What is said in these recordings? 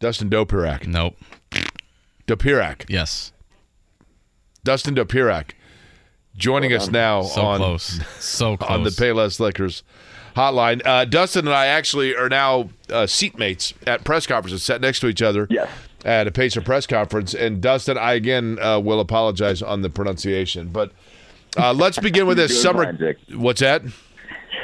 Dustin Dopirak. Nope. Dopirak. Yes. Dustin Dopirak joining us now So on close. So close. on the Payless Liquors hotline. Uh, Dustin and I actually are now uh, seatmates at press conferences, sat next to each other Yes. at a Pacer press conference. And Dustin, I again uh, will apologize on the pronunciation, but uh, let's begin with this summer. fine, Jake. What's that?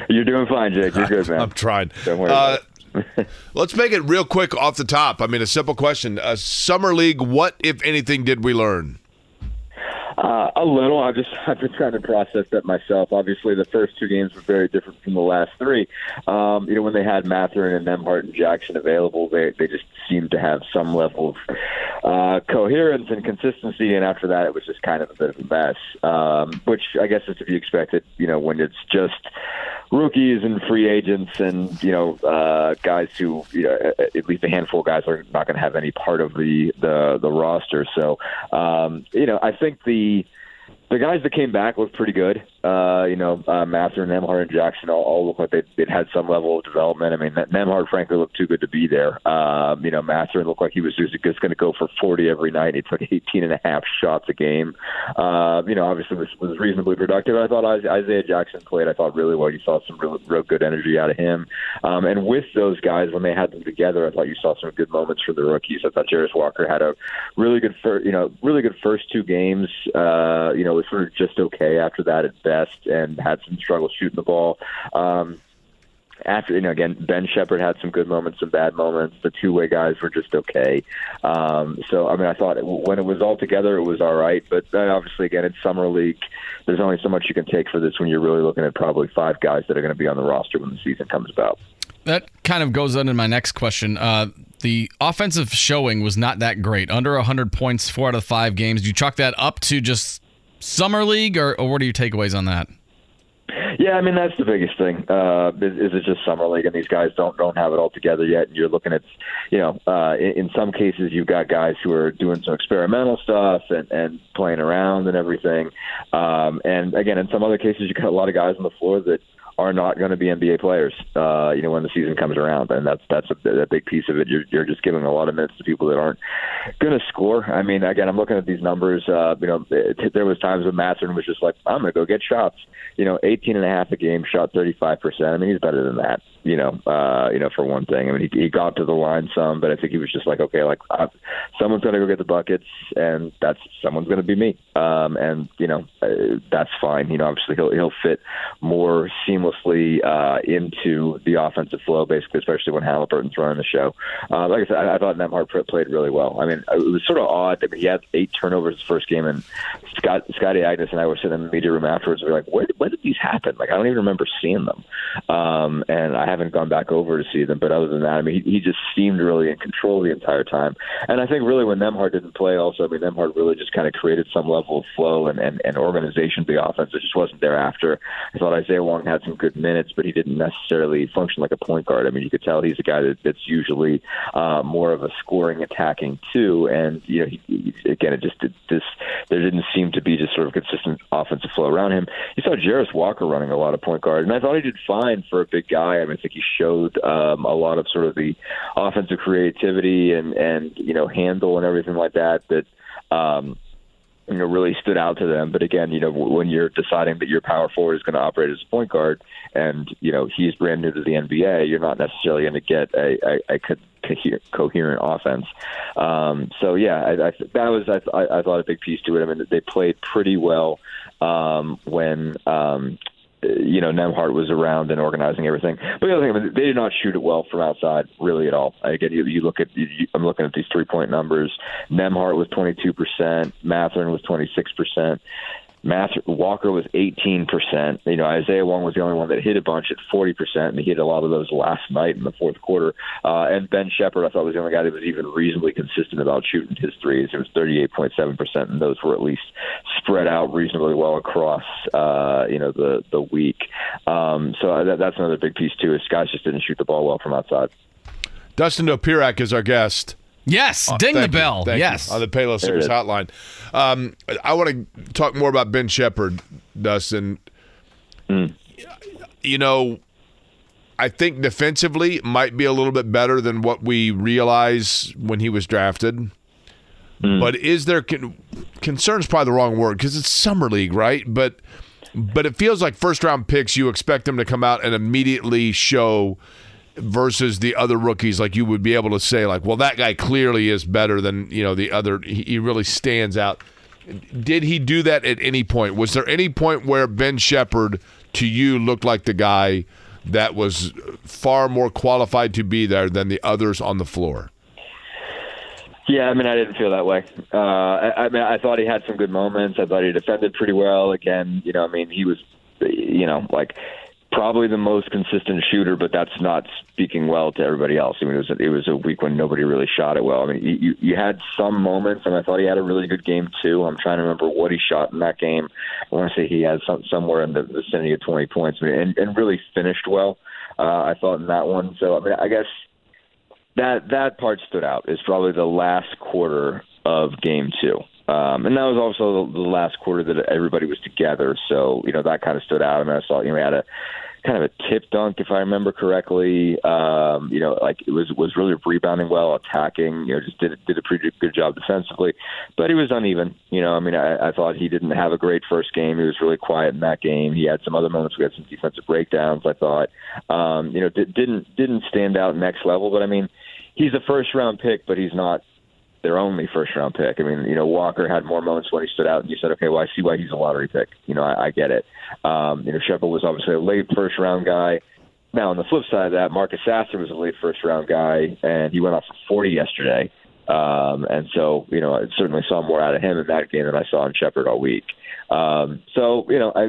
You're doing fine, Jake. You're good, man. I'm trying. Don't worry Uh, about let's make it real quick off the top. I mean, a simple question: uh, Summer League. What, if anything, did we learn? Uh, a little. I've just I've been trying to process that myself. Obviously, the first two games were very different from the last three. Um, you know, when they had Mathurin and Nembhard and Jackson available, they they just seemed to have some level of uh, coherence and consistency. And after that, it was just kind of a bit of a mess, um, which I guess is to be expected. You know, when it's just rookies and free agents and you know uh, guys who you know, at least a handful of guys are not going to have any part of the the, the roster. So um, you know, I think the the guys that came back looked pretty good. Uh, you know, uh, and Nembhard and Jackson all, all look like they they'd had some level of development. I mean, Nembhard frankly looked too good to be there. Um, you know, Master looked like he was just, just going to go for 40 every night. He took 18 and a half shots a game. Uh, you know, obviously was was reasonably productive. I thought Isaiah Jackson played. I thought really well. You saw some real, real good energy out of him. Um, and with those guys, when they had them together, I thought you saw some good moments for the rookies. I thought Jarace Walker had a really good, fir- you know, really good first two games. Uh, you know, was sort of just okay after that at best, and had some struggles shooting the ball. Um, after you know again Ben Sheppard had some good moments some bad moments the two way guys were just okay um so I mean I thought when it was all together it was all right but then obviously again it's summer league there's only so much you can take for this when you're really looking at probably five guys that are going to be on the roster when the season comes about That kind of goes into my next question. Uh, the offensive showing was not that great. Under 100 points, four out of five games. Do you chalk that up to just summer league, or, or what are your takeaways on that? Yeah, I mean that's the biggest thing. Uh, is, is it just summer league, and these guys don't don't have it all together yet? And you're looking at, you know, uh, in, in some cases you've got guys who are doing some experimental stuff and and playing around and everything. Um, and again, in some other cases, you've got a lot of guys on the floor that are not going to be NBA players. Uh, you know, when the season comes around, and that's that's a, a big piece of it. You're, you're just giving a lot of minutes to people that aren't going to score. I mean, again, I'm looking at these numbers. Uh, you know, it, there was times when Matson was just like, I'm going to go get shots. You know, 18 and a half a game, shot 35 percent. I mean, he's better than that. You know, uh, you know, for one thing. I mean, he, he got to the line some, but I think he was just like, okay, like i someone's going to go get the buckets, and that's someone's going to be me. Um, and you know, uh, that's fine. You know, obviously he'll he'll fit more seamlessly uh, into the offensive flow, basically, especially when Halliburton's running the show. Uh, like I said, I, I thought Nembhard played really well. I mean, it was sort of odd that he had eight turnovers his first game, and Scott Scotty Agness and I were sitting in the media room afterwards. We were like, where when did these happen? Like, I don't even remember seeing them, um, and I haven't gone back over to see them. But other than that, I mean, he, he just seemed really in control the entire time. And I think really when Nembhard didn't play, also, I mean, Nembhard really just kind of created some level of flow and, and, and organization to the offense that just wasn't there after. I thought Isaiah Wong had some good minutes, but he didn't necessarily function like a point guard. I mean, you could tell he's a guy that, that's usually uh, more of a scoring, attacking too. And you know, he, he, again, it just it, this there didn't seem to be just sort of consistent offensive flow around him. You saw Jarace Walker running a lot of point guard, and I thought he did fine for a big guy. I mean, think he showed um, a lot of sort of the offensive creativity and and you know handle and everything like that that. Um, you know, really stood out to them. But again, you know, when you're deciding that your power forward is going to operate as a point guard, and you know he's brand new to the NBA, you're not necessarily going to get a, a, a co- coherent offense. Um, so yeah, I, I, that was I, I thought a big piece to it. I mean, they played pretty well um, when. Um, Uh, you know, Nembhard was around and organizing everything. But the other thing, they did not shoot it well from outside, really at all. Again, you, you look at, you, I'm looking at these three point numbers. Nembhard was 22%, Mathurin was 26%. Walker was 18%. You know, Isaiah Wong was the only one that hit a bunch at 40%, and he hit a lot of those last night in the fourth quarter. Uh, and Ben Sheppard, I thought, was the only guy that was even reasonably consistent about shooting his threes. It was 38.7%, and those were at least spread out reasonably well across, uh, you know, the, the week. Um, so that, that's another big piece, too, is guys just didn't shoot the ball well from outside. Dustin Dopirak is our guest. Yes, Uh, ding the thank you. bell. Thank you. yes. on the Payless Service. Hotline. Um, I want to talk more about Ben Sheppard, Dustin. Mm. You know, I think defensively might be a little bit better than what we realize when he was drafted. Mm. But is there con- concerns? Probably the wrong word because it's summer league, right? But but it feels like first round picks. You expect them to come out and immediately show versus the other rookies like you would be able to say like well that guy clearly is better than you know the other he, he really stands out did he do that at any point was there any point where Ben Sheppard to you looked like the guy that was far more qualified to be there than the others on the floor Yeah, I mean, I didn't feel that way. Uh, I, I mean, I thought he had some good moments. I thought he defended pretty well. Again, you know, I mean, he was, you know, like probably the most consistent shooter, but that's not speaking well to everybody else. I mean, it was a, it was a week when nobody really shot it well. I mean, you you- had some moments, and I thought he had a really good game too. I'm trying to remember what he shot in that game. I want to say he had some somewhere in the vicinity of 20 points, I mean, and and really finished well. Uh, I thought in that one. So I mean, I guess that that part stood out. Is probably the last quarter of game two. Um, and that was also the, last quarter that everybody was together, so you know that kind of stood out. I mean, I saw you know he had a kind of a tip dunk, if I remember correctly. Um, you know, like it was was really rebounding well, attacking. You know, just did did a pretty good job defensively, but he was uneven. You know, I mean, I, I thought he didn't have a great first game. He was really quiet in that game. He had some other moments. We had some defensive breakdowns. I thought, um, you know, did, didn't didn't stand out next level. But I mean, he's a first round pick, but he's not their only first round pick. I mean, you know, Walker had more moments when he stood out, and you said, okay, well, I see why he's a lottery pick. You know, I, I get it. Um, you know, Sheppard was obviously a late first round guy. Now, on the flip side of that, Marcus Sasser was a late first round guy, and he went off for 40 yesterday. Um, and so, you know, I certainly saw more out of him in that game than I saw in Sheppard all week. Um, so, you know, I,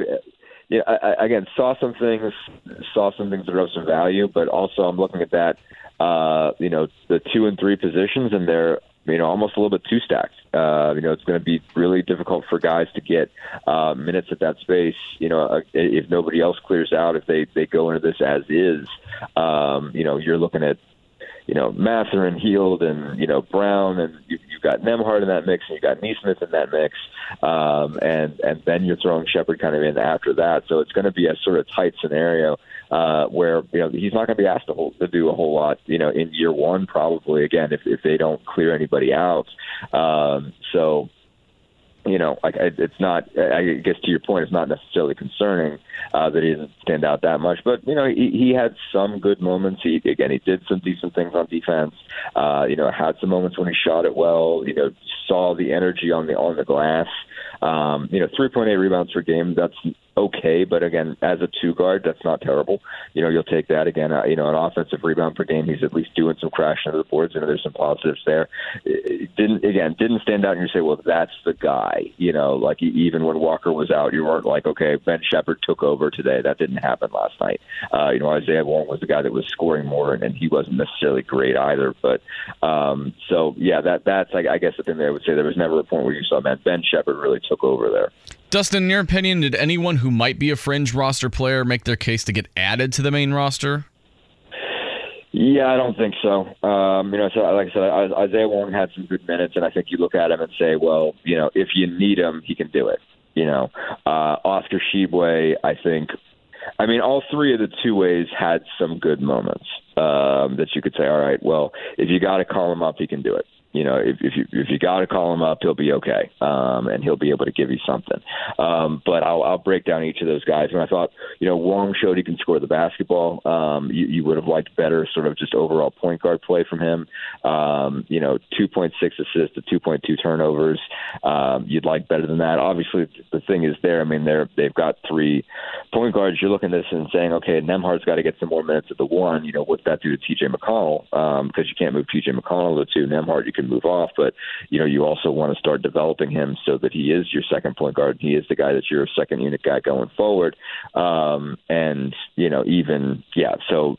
yeah, I, I, again, saw some things, saw some things that are of some value, but also I'm looking at that, uh, you know, the two and three positions, and they're, you know, almost a little bit two stacked. Uh, you know, it's going to be really difficult for guys to get uh, minutes at that space. You know, uh, if nobody else clears out, if they they go into this as is, um, you know, you're looking at you know, Mather and Hield and, you know, Brown and you, you've got Nembhard in that mix and you've got Nesmith in that mix. Um, and, and then you're throwing Sheppard kind of in after that. So it's going to be a sort of tight scenario, uh, where, you know, he's not going to be asked to, hold, to do a whole lot, you know, in year one, probably again, if, if they don't clear anybody out. Um, so, you know, like it's not. I guess to your point, it's not necessarily concerning uh, that he doesn't stand out that much. But you know, he, he had some good moments. He again, he did some decent things on defense. Uh, you know, had some moments when he shot it well. You know, saw the energy on the on the glass. Um, you know, 3.8 rebounds per game. That's okay, but again, as a two guard, that's not terrible. You know, you'll take that again. Uh, you know, an offensive rebound per game, he's at least doing some crashing of the boards. You know, there's some positives there. It didn't again didn't stand out, and you say, well, that's the guy. You know, like even when Walker was out, you weren't like, okay, Ben Sheppard took over today. That didn't happen last night. Uh, you know, Isaiah Wong was the guy that was scoring more, and, and he wasn't necessarily great either. But um, so yeah, that that's I, I guess the thing that I would say there was never a point where you saw man Ben Sheppard really took over there. Dustin, in your opinion, did anyone who might be a fringe roster player make their case to get added to the main roster? Yeah, I don't think so. Um, you know, so like I said, Isaiah Wong had some good minutes, and I think you look at him and say, well, you know, if you need him, he can do it. You know, uh, Oscar Tshiebwe, I think. I mean, all three of the two ways had some good moments um, that you could say, all right, well, if you got to call him up, he can do it. You know, if, if you if you got to call him up, he'll be okay, um, and he'll be able to give you something. Um, but I'll, I'll break down each of those guys. And I thought, you know, Wong showed he can score the basketball. Um, you, you would have liked better sort of just overall point guard play from him. Um, you know, 2.6 assists to 2.2 turnovers. Um, you'd like better than that. Obviously, the thing is there. I mean, they're they've got three point guards. You're looking at this and saying, okay, Nembhard's got to get some more minutes at the one. You know, what's that do to T.J. McConnell? Because you can't move T.J. McConnell to two. Nembhard, you can move off, but you know you also want to start developing him so that he is your second point guard. He is the guy that's your second unit guy going forward. Um, and you know even yeah, so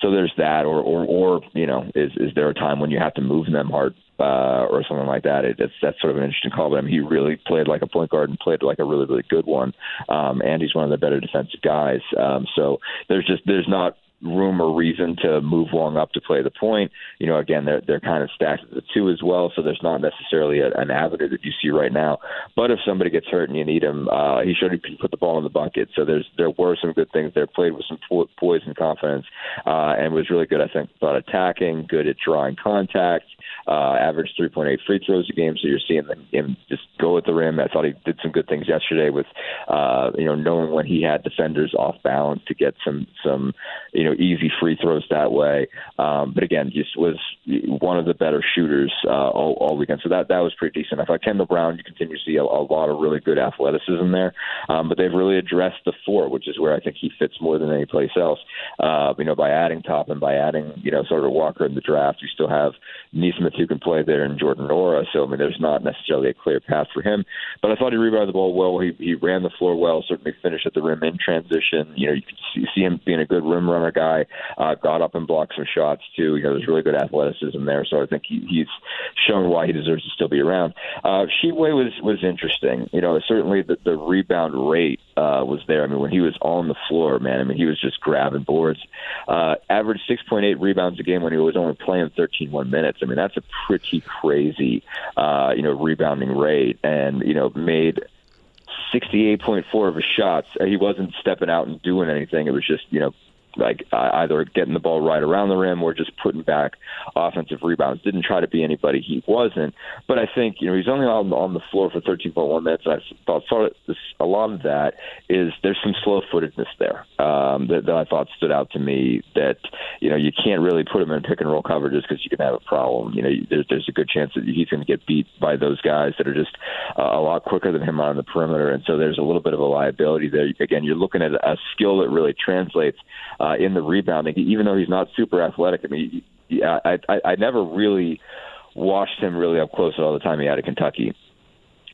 so there's that, or or or you know is is there a time when you have to move them hard uh, or something like that. It, it's that's sort of an interesting call. But I mean, he really played like a point guard and played like a really really good one. Um, and he's one of the better defensive guys. Um, so there's just there's not room or reason to move long up to play the point. You know, again, they're they're kind of stacked at the two as well, so there's not necessarily a, an avenue that you see right now. But if somebody gets hurt and you need him, uh, he showed he put the ball in the bucket. So there's there were some good things there. Played with some poise and confidence, uh, and was really good. I think about attacking, good at drawing contact uh, averaged 3.8 free throws a game. So you're seeing him just go at the rim. I thought he did some good things yesterday with, uh, you know, knowing when he had defenders off balance to get some some you know easy free throws that way. Um, but again, just was one of the better shooters uh, all, all weekend. So that that was pretty decent. I thought Kendall Brown, you continue to see a, a lot of really good athleticism there. Um, but they've really addressed the four, which is where I think he fits more than any place else. Uh, you know, by adding Toppin, by adding you know sort of Walker in the draft, you still have Nesmith who can play there in Jordan Nwora. So I mean, there's not necessarily a clear path for him. But I thought he rebounded the ball well. He he ran the floor well. Certainly finished at the rim in transition. You know, you could see, see him being a good rim runner guy. Uh, got up and blocked some shots too. Know, there's really good athleticism there. So I think he, he's shown why he deserves to still be around. Uh, Tshiebwe was was interesting. You know, certainly the, the rebound rate uh, was there. I mean, when he was on the floor, man, I mean, he was just grabbing boards. Uh, averaged 6.8 rebounds a game when he was only playing 13 one minutes. I mean, that's a pretty crazy, uh, you know, rebounding rate, and you know, made 68.4 of his shots. He wasn't stepping out and doing anything. It was just, you know, like uh, either getting the ball right around the rim or just putting back offensive rebounds. Didn't try to be anybody he wasn't. But I think you know he's only on, on the floor for 13.1 minutes. I thought sort of a lot of that is there's some slow footedness there um, that, that I thought stood out to me. That you know you can't really put him in pick and roll coverages because you can have a problem. You know there's there's a good chance that he's going to get beat by those guys that are just uh, a lot quicker than him on the perimeter, and so there's a little bit of a liability there. Again, you're looking at a skill that really translates uh, in the rebounding, even though he's not super athletic. I mean, I, I, I never really watched him really up close all the time he had at Kentucky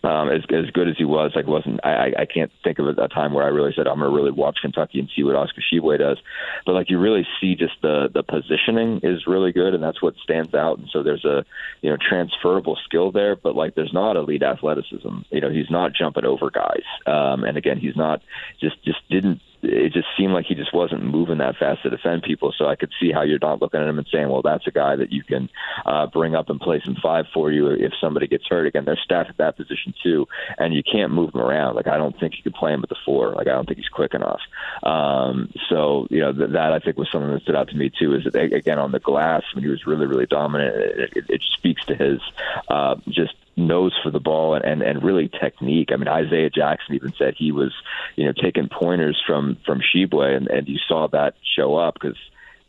um, as as good as he was, like wasn't I, I can't think of a, time where I really said I'm gonna really watch Kentucky and see what Oscar Tshiebwe does. But like you really see just the the positioning is really good, and that's what stands out. And so there's a you know transferable skill there, but like there's not elite athleticism. You know he's not jumping over guys, um, and again he's not just just didn't it just seemed like he just wasn't moving that fast to defend people. So I could see how you're not looking at him and saying, well, that's a guy that you can uh, bring up and play some five for you if somebody gets hurt. Again, they're stacked at that position too, and you can't move him around. Like I don't think you can play him at the four. Like I don't think he's quick enough. Um, so you know th- that I think was something that stood out to me too. Is that again on the glass when he was really really dominant, it, it, it speaks to his uh, just nose for the ball and, and, and really technique. I mean, Isaiah Jackson even said he was, you know, taking pointers from from Tshiebwe, and, and you saw that show up because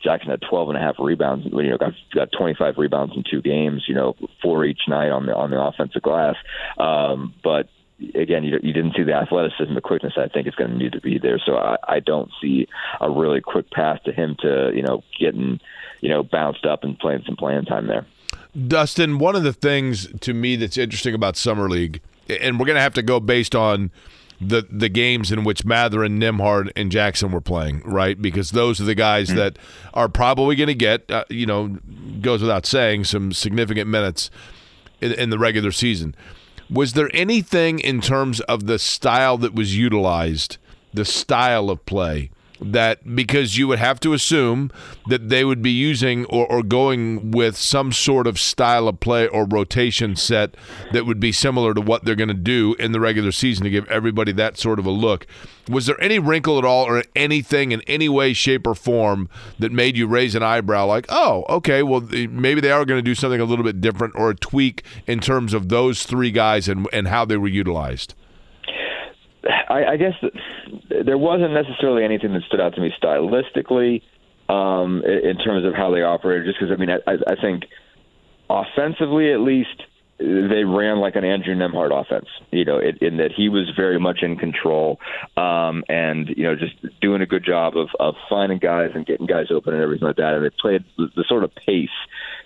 Jackson had 12 and a half rebounds. You know, got got 25 rebounds in two games. You know, four each night on the on the offensive glass. Um, but again, you, you didn't see the athleticism, the quickness. I think is going to need to be there. So I, I don't see a really quick path to him to you know getting you know bounced up and playing some playing time there. Dustin, one of the things to me that's interesting about Summer League, and we're going to have to go based on the the games in which Mathurin, Nembhard, and Jackson were playing, right? Because those are the guys mm-hmm. that are probably going to get, uh, you know, goes without saying, some significant minutes in, in the regular season. Was there anything in terms of the style that was utilized, the style of play? That because you would have to assume that they would be using or, or, going with some sort of style of play or rotation set that would be similar to what they're going to do in the regular season to give everybody that sort of a look. Was there any wrinkle at all or anything in any way, shape, or form that made you raise an eyebrow like, oh, okay, well, maybe they are going to do something a little bit different or a tweak in terms of those three guys and, and how they were utilized? I, I guess there wasn't necessarily anything that stood out to me stylistically um, in terms of how they operated. Just because I mean, I, I think offensively, at least, they ran like an Andrew Nembhard offense, you know, in, in that he was very much in control um, and, you know, just doing a good job of, of finding guys and getting guys open and everything like that. And they played the, sort of pace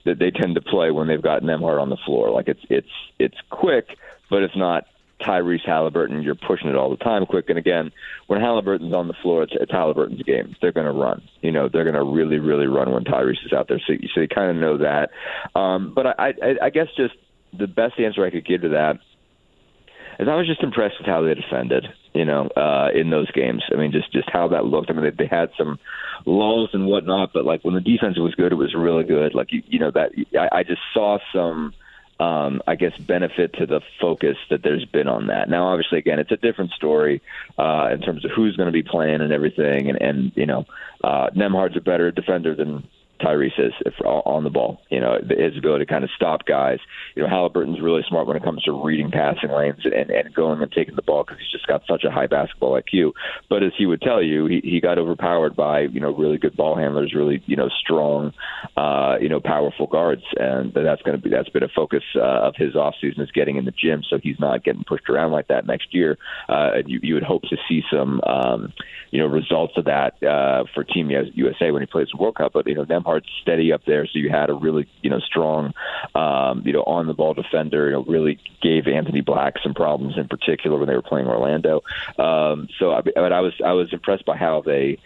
that they tend to play when they've got Nembhard on the floor. Like it's it's it's quick, but it's not Tyrese Halliburton. You're pushing it all the time, quick. And again, when Halliburton's on the floor, it's, it's Halliburton's game. They're going to run. You know, they're going to really, really run when Tyrese is out there. So, so you kind of know that. Um, but I, I, I guess just the best answer I could give to that is I was just impressed with how they defended. You know, uh, in those games. I mean, just just how that looked. I mean, they, they had some lulls and whatnot, but like when the defense was good, it was really good. Like you, you know that I, I just saw some um, I guess, benefit to the focus that there's been on that. Now, obviously, again, it's a different story uh, in terms of who's going to be playing and everything. And, and you know, uh, Nembhard's a better defender than Tyrese is if, on the ball. You know, his ability to kind of stop guys. You know, Halliburton's really smart when it comes to reading passing lanes and, and going and taking the ball because he's just got such a high basketball IQ. But as he would tell you, he, he got overpowered by you know really good ball handlers, really you know strong, uh, you know powerful guards, and that's going to be that's been a focus uh, of his offseason is getting in the gym so he's not getting pushed around like that next year. Uh, and you, you would hope to see some um, you know results of that uh, for Team USA when he plays the World Cup. But you know, Steady up there, so you had a really you know strong um, you know on the ball defender. You know, really gave Anthony Black some problems in particular when they were playing Orlando. Um, so I, but I was I was impressed by how they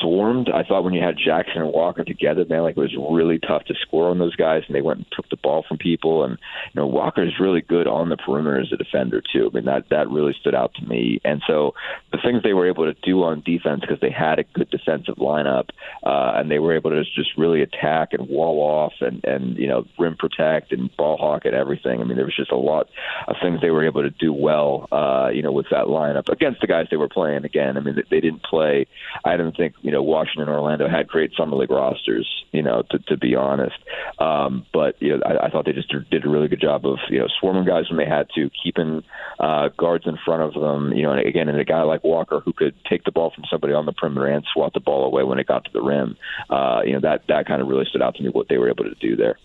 swarmed. I thought when you had Jackson and Walker together, man, like it was really tough to score on those guys, and they went and took the ball from people. And you know, Walker's really good on the perimeter as a defender too. I mean, that that really stood out to me. And so the things they were able to do on defense because they had a good defensive lineup, uh, and they were able to just really attack and wall off and and you know rim protect and ball hawk and everything. I mean, there was just a lot of things they were able to do well, uh, you know, with that lineup against the guys they were playing. Again, I mean, they, they didn't play. I didn't think you know Washington, Orlando had great summer league rosters. You know, to, to be honest, um, but you know, I, I thought they just did a really good job of you know swarming guys when they had to, keeping uh, guards in front of them. You know, and again, and a guy like Walker who could take the ball from somebody on the perimeter and swat the ball away when it got to the rim. Uh, you know, that that kind of really stood out to me what they were able to do there.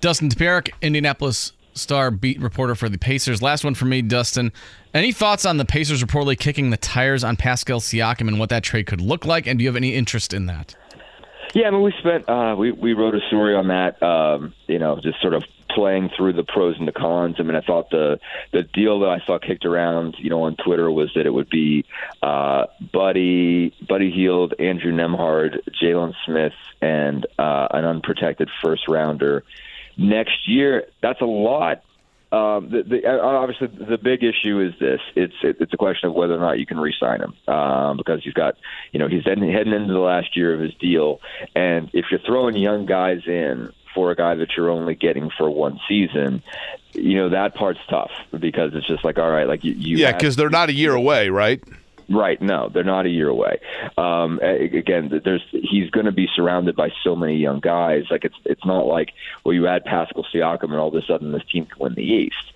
Dustin Dopirak, Indianapolis Star beat reporter for the Pacers. Last one for me, Dustin. Any thoughts on the Pacers reportedly kicking the tires on Pascal Siakam and what that trade could look like? And do you have any interest in that? Yeah, I mean, we spent uh, we we wrote a story on that. Um, you know, just sort of playing through the pros and the cons. I mean, I thought the the deal that I saw kicked around, you know, on Twitter was that it would be uh, Buddy Buddy Hield, Andrew Nembhard, Jalen Smith, and uh, an unprotected first rounder next year. That's a lot. Um, the, the, uh, obviously, the big issue is this: it's it's a question of whether or not you can re-sign him um, because he's got, you know, he's heading, heading into the last year of his deal, and if you're throwing young guys in for a guy that you're only getting for one season, you know that part's tough because it's just like, all right, like you, you yeah, because they're not a year away, right? Right. No, they're not a year away. Um, again, there's he's going to be surrounded by so many young guys. Like it's it's not like well, you add Pascal Siakam and all of a sudden this team can win the East.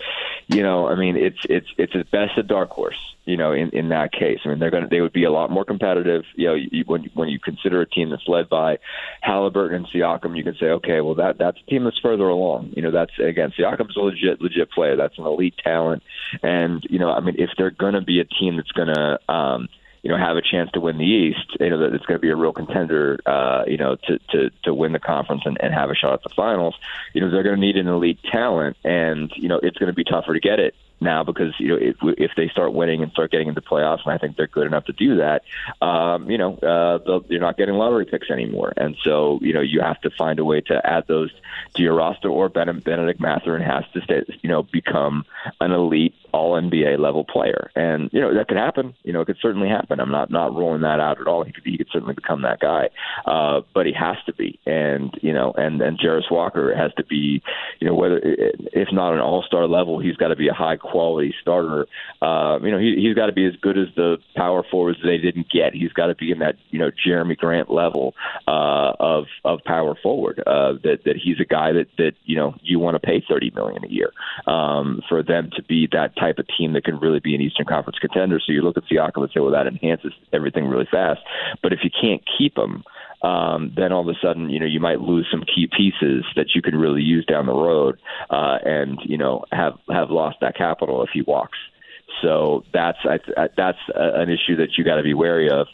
You know, I mean, it's it's it's at best a dark horse you know, in, in that case. I mean, they're to they would be a lot more competitive. You know, you, when when you consider a team that's led by Halliburton and Siakam, you can say, okay, well that that's a team that's further along. You know, that's again Siakam's a legit legit player. That's an elite talent, and you know, I mean, if they're to be a team that's to um, you know, have a chance to win the East, you know, that it's going to be a real contender, uh, you know, to, to, to win the conference and, and have a shot at the finals, you know, they're going to need an elite talent and, you know, it's going to be tougher to get it now because you know if, if they start winning and start getting into playoffs, and I think they're good enough to do that, um, you know uh, you're not getting lottery picks anymore, and so you know you have to find a way to add those to your roster, or Bennedict Mathurin has to stay, you know become an elite all NBA level player, and you know that could happen. You know it could certainly happen. I'm not not ruling that out at all. He could he could certainly become that guy, uh, but he has to be, and you know and and Jarace Walker has to be, you know whether if not an all star level, he's got to be a high quality starter. Uh, you know, he, he's got to be as good as the power forwards they didn't get. He's got to be in that you know Jerami Grant level uh, of of power forward. Uh, that that he's a guy that that you know you want to pay thirty million a year um, for them to be that type of team that can really be an Eastern Conference contender. So you look at Siakam and say, well, that enhances everything really fast. But if you can't keep him um, then all of a sudden, you know, you might lose some key pieces that you can really use down the road, uh, and you know, have have lost that capital if he walks. So that's I, I, that's a, an issue that you got to be wary of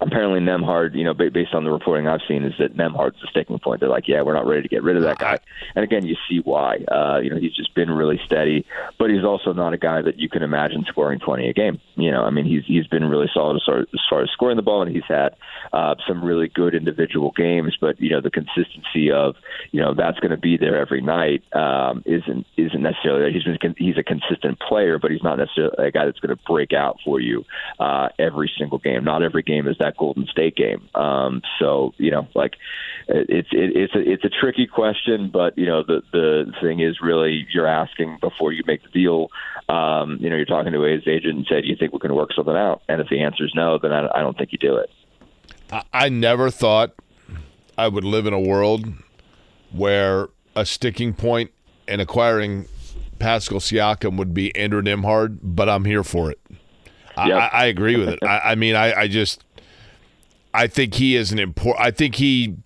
apparently Nembhard, you know, based on the reporting I've seen, is that Nembhard's the sticking point. They're like, yeah, we're not ready to get rid of that guy. And again, you see why. Uh, you know, he's just been really steady, but he's also not a guy that you can imagine scoring 20 a game. You know, I mean, he's he's been really solid as far as, far as scoring the ball, and he's had uh, some really good individual games. But you know, the consistency of you know that's going to be there every night um, isn't isn't necessarily. He's been he's a consistent player, but he's not necessarily a guy that's going to break out for you uh, every single game. Not every game is that that Golden State game. Um, so you know, like it's it, it's a, it's a tricky question, but you know the the thing is really you're asking before you make the deal. Um, you know, you're talking to his agent and said, "You think we can work something out?" And if the answer is no, then I, I don't think you do it. I never thought I would live in a world where a sticking point in acquiring Pascal Siakam would be Andrew Nembhard, but I'm here for it. Yep. I, I, agree with it. I, I mean, I, I, just I think he is an important. I think he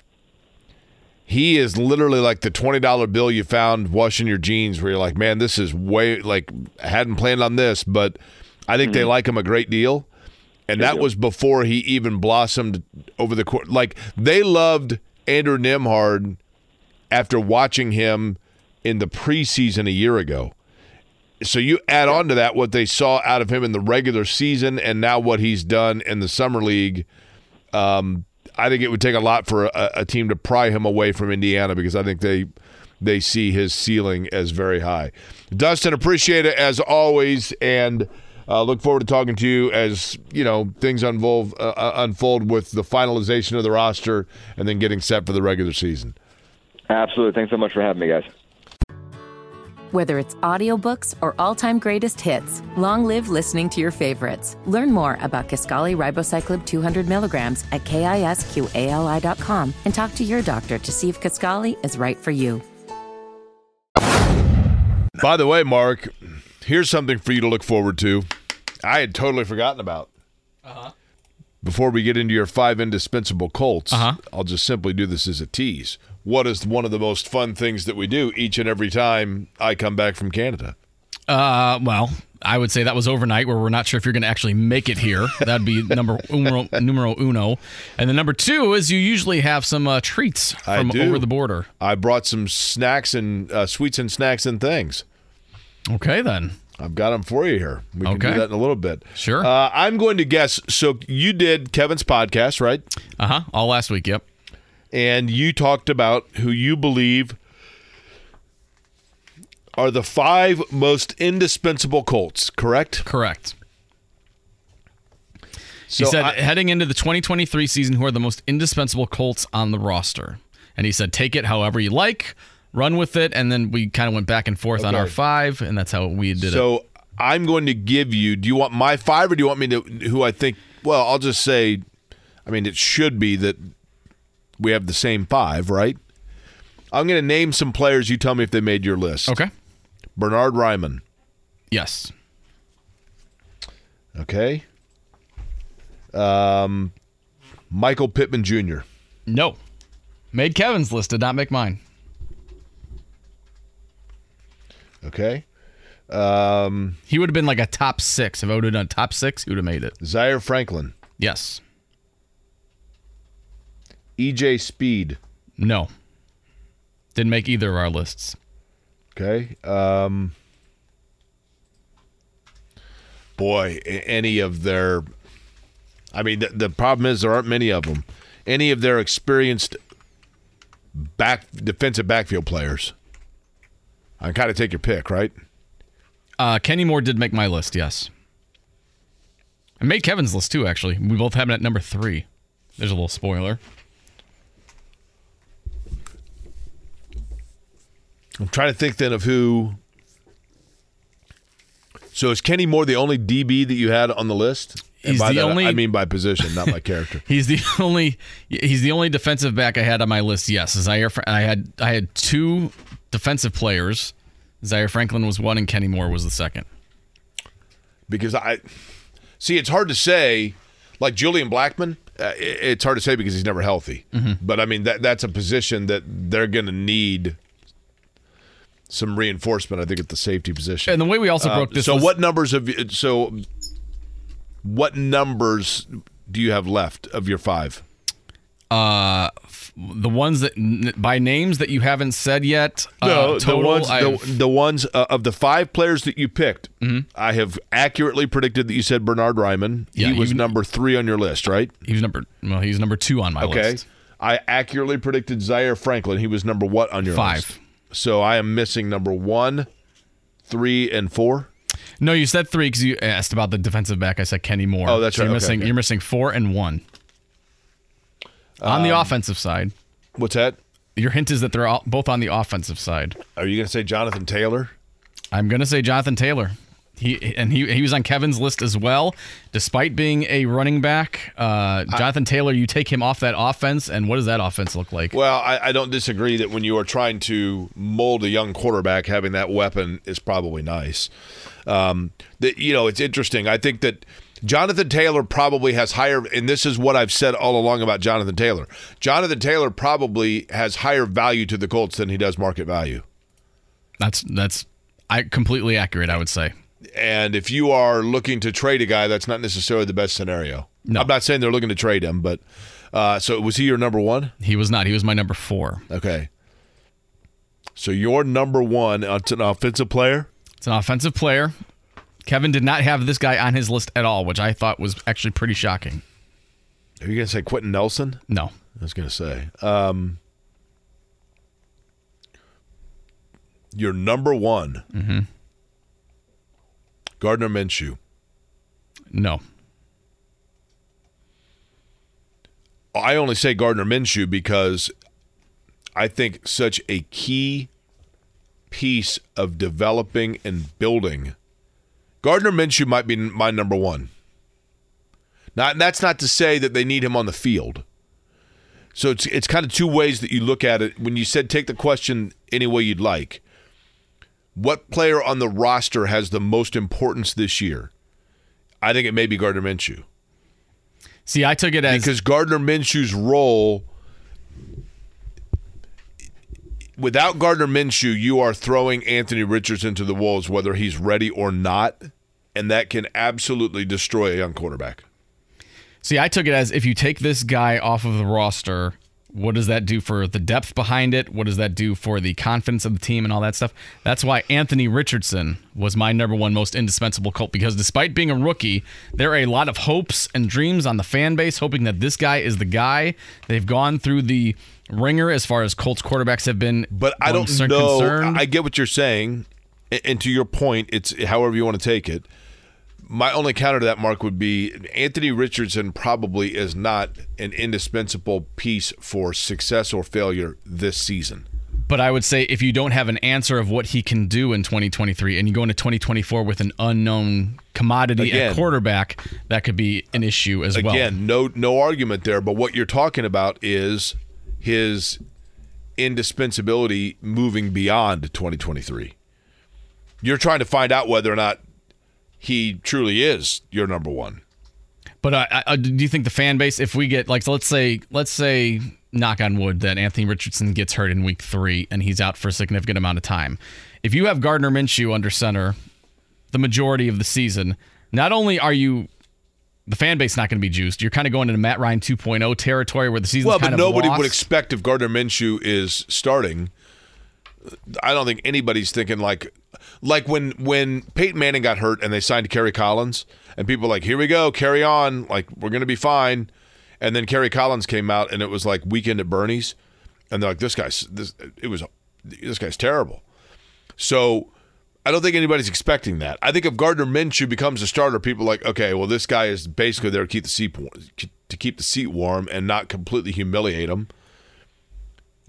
he is literally like the twenty dollar bill you found washing your jeans, where you're like, man, this is way like hadn't planned on this, but I think mm-hmm. they like him a great deal, and that was before he even blossomed over the court. Like they loved Andrew Nembhard after watching him in the preseason a year ago. So you add on to that what they saw out of him in the regular season, and now what he's done in the summer league um, I think it would take a lot for a, a, team to pry him away from Indiana because I think they they see his ceiling as very high. Dustin, appreciate it as always, and uh, look forward to talking to you as you know things unfold uh, uh unfold with the finalization of the roster and then getting set for the regular season. Absolutely. Thanks so much for having me, guys. Whether it's audiobooks or all-time greatest hits, long live listening to your favorites. Learn more about Kisqali Ribociclib 200 milligrams at kisqali.com and talk to your doctor to see if Kisqali is right for you. By the way, Mark, here's something for you to look forward to. I had totally forgotten about. Uh-huh. Before we get into your five indispensable Colts, uh-huh. I'll just simply do this as a tease what is one of the most fun things that we do each and every time I come back from Canada? Uh, well, I would say that was overnight, where we're not sure if you're going to actually make it here. That'd be number numero, numero uno, and then number two is you usually have some uh, treats from over the border. I brought some snacks and uh, sweets and snacks and things. Okay, then. I've got them for you here. We can do that in a little bit. Sure. Uh, I'm going to guess. So you did Kevin's podcast, right? Uh huh. All last week. Yep and you talked about who you believe are the five most indispensable Colts, correct? Correct. So he said, I, heading into the 2023 season, who are the most indispensable Colts on the roster? And he said, take it however you like, run with it. And then we kind of went back and forth okay. on our five, and that's how we did so it. So I'm going to give you, do you want my five or do you want me to, who I think, well, I'll just say, I mean, it should be that we have the same five, right? I'm going to name some players. You tell me if they made your list. Okay. Bernard Raimann. Yes. Okay. Um, Michael Pittman Jr. No. Made Kevin's list, did not make mine. Okay. Um, he would have been like a top six. If I would have done top six, he would have made it. Zaire Franklin. Yes. EJ Speed. No. Didn't make either of our lists. Okay. Um, boy, any of their. I mean, the, the problem is there aren't many of them. Any of their experienced back defensive backfield players. I kind of take your pick, right? Uh, Kenny Moore did make my list, yes. I made Kevin's list too, actually. We both have it at number three. There's a little spoiler. I'm trying to think then of who. So is Kenny Moore the only DB that you had on the list? And he's the that, only. I mean by position, not by character. he's the only. He's the only defensive back I had on my list. Yes, Zaire. I had I had two defensive players. Zaire Franklin was one, and Kenny Moore was the second. Because I see, it's hard to say. Like Julian Blackmon, uh, it- it's hard to say because he's never healthy. But I mean, that that's a position that they're going to need some reinforcement. I think at the safety position. And the way we also Uh, broke this. so was- what numbers of so what numbers do you have left of your five? Uh, f- the ones that n- by names that you haven't said yet. No, uh, total, the ones the, the ones uh, of the five players that you picked. Mm-hmm. I have accurately predicted that you said Bernard Raimann. Yeah, he was you- number three on your list, right? he was number. Well, he's number two on my Okay. list. Okay, I accurately predicted Zaire Franklin. He was number what on your Five. list? So I am missing number one, three, and four. No, you said three because you asked about the defensive back. I said Kenny Moore. Oh, that's So You're right. Okay, missing. okay. You're missing four and one. On the Um, offensive side, What's that? your hint is that they're all, both on the offensive side. Are you going to say Jonathan Taylor? I'm gonna say Jonathan Taylor. He and he he was on Kevin's list as well, despite being a running back. Uh, Jonathan Taylor, you take him off that offense, and what does that offense look like? Well, I, I don't disagree that when you are trying to mold a young quarterback, having that weapon is probably nice. Um, that you know, it's interesting. I think that Jonathan Taylor probably has higher, and this is what I've said all along about Jonathan Taylor. Jonathan Taylor probably has higher value to the Colts than he does market value. That's that's I completely accurate. I would say. And if you are looking to trade a guy, that's not necessarily the best scenario. No. I'm not saying they're looking to trade him, but uh, so was he your number one? He was not. He was my number four. Okay. So your number one, uh, it's an offensive player. It's an offensive player. Kevin did not have this guy on his list at all, which I thought was actually pretty shocking. Are you going to say Quenton Nelson? No. I was going to say. Um, your number one, Mm-hmm. Gardner Minshew. No. I only say Gardner Minshew because I think such a key piece of developing and building. Gardner Minshew might be my number one. Not that's not to say that they need him on the field. So it's it's kind of two ways that you look at it. When you said take the question any way you'd like, what player on the roster has the most importance this year? I think it may be Gardner Minshew See, I took it as because Gardner Minshew's role without Gardner Minshew, you are throwing Anthony Richardson to the wolves whether he's ready or not, and that can absolutely destroy a young quarterback. See, I took it as if you take this guy off of the roster, what does that do for the depth behind it? What does that do for the confidence of the team and all that stuff? That's why Anthony Richardson was my number one most indispensable Colt because despite being a rookie, there are a lot of hopes and dreams on the fan base hoping that this guy is the guy. They've gone through the ringer as far as Colts quarterbacks have been. But I don't know. concerned. I get what you're saying, and to your point, it's however you want to take it. My only counter to that, Mark, would be Anthony Richardson probably is not an indispensable piece for success or failure this season. But I would say if you don't have an answer of what he can do in 2023 and you go into 2024 with an unknown commodity Again. at quarterback, that could be an issue as well. Again, no no argument there. But what you're talking about is his indispensability moving beyond 2023. You're trying to find out whether or not he truly is your number one. But uh, I, I, do you think the fan base, if we get like, so let's say, let's say, knock on wood, that Anthony Richardson gets hurt in week three and he's out for a significant amount of time. If you have Gardner Minshew under center the majority of the season, not only are you the fan base not going to be juiced, you're kind of going into Matt Ryan 2.0 territory where the season. Well, kind but nobody lost. would expect if Gardner Minshew is starting. I don't think anybody's thinking like like when when Peyton Manning got hurt and they signed Kerry Collins and people like here we go carry on like we're gonna be fine, and then Kerry Collins came out and it was like weekend at Bernie's, and they're like this guy's this it was this guy's terrible, so. I don't think anybody's expecting that. I think if Gardner Minshew becomes a starter, people like, okay, well, this guy is basically there to keep the seat to keep the seat warm and not completely humiliate him.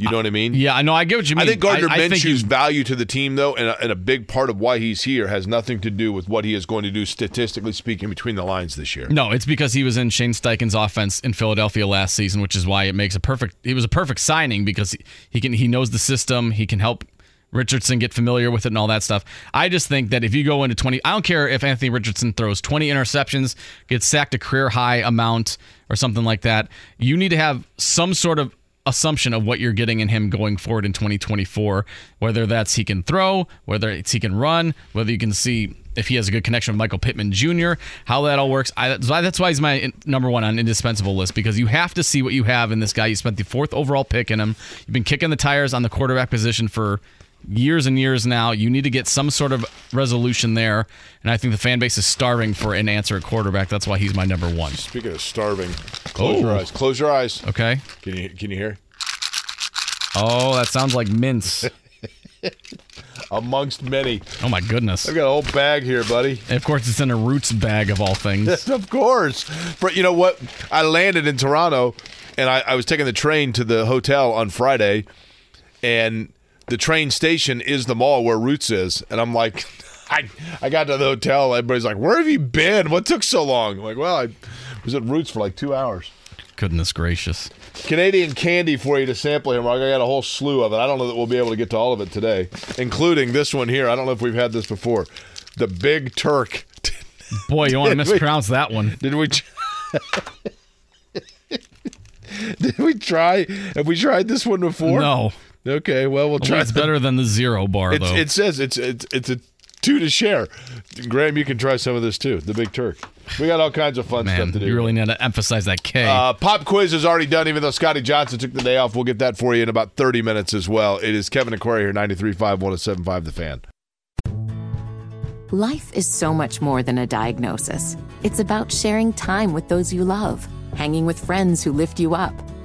You know what I mean? Yeah, I know. I get what you mean. I think Gardner I, I Minshew's value to the team, though, and a, and a big part of why he's here has nothing to do with what he is going to do statistically speaking between the lines this year. No, it's because he was in Shane Steichen's offense in Philadelphia last season, which is why it makes a perfect. He was a perfect signing because he, he can he knows the system. He can help Richardson, get familiar with it and all that stuff. I just think that if you go into 20, I don't care if Anthony Richardson throws 20 interceptions, gets sacked a career high amount or something like that. You need to have some sort of assumption of what you're getting in him going forward in 2024, whether that's he can throw, whether it's he can run, whether you can see if he has a good connection with Michael Pittman Jr., how that all works. I, that's why he's my number one on indispensable list because you have to see what you have in this guy. You spent the fourth overall pick in him. You've been kicking the tires on the quarterback position for years and years now. You need to get some sort of resolution there, and I think the fan base is starving for an answer at quarterback. That's why he's my number one. Speaking of starving, close oh. your Oh. eyes. Close your eyes. Okay. Can you can you hear? Oh, that sounds like mints. Amongst many, Oh my goodness. I've got a whole bag here, buddy. And of course, it's in a roots bag of all things. of course. But you know what? I landed in Toronto, and I, I was taking the train to the hotel on Friday, and the train station is the mall where Roots is, and I'm like. I, I got to the hotel. Everybody's like, "Where have you been? What took so long?" I'm like, well, I was at Roots for like two hours. Goodness gracious. Canadian candy for you to sample here, Mark. I got a whole slew of it. I don't know that we'll be able to get to all of it today, including this one here. I don't know if we've had this before. The Big Turk. Boy, you want to mispronounce that one. Did we? Did we try? Have we tried this one before? No. Okay, well we'll try. It's better than the zero bar, It's, though. it says it's it's it's a two to share. Graham, you can try some of this too. The Big Turk. We got all kinds of fun Man, stuff to do. you really need to emphasize that K. Uh, pop quiz is already done, even though Scotty Johnson took the day off. We'll get that for you in about 30 minutes as well. It is Kevin and Corey here, 93.5, 107.5 The Fan. Life is so much more than a diagnosis. It's about sharing time with those you love, hanging with friends who lift you up,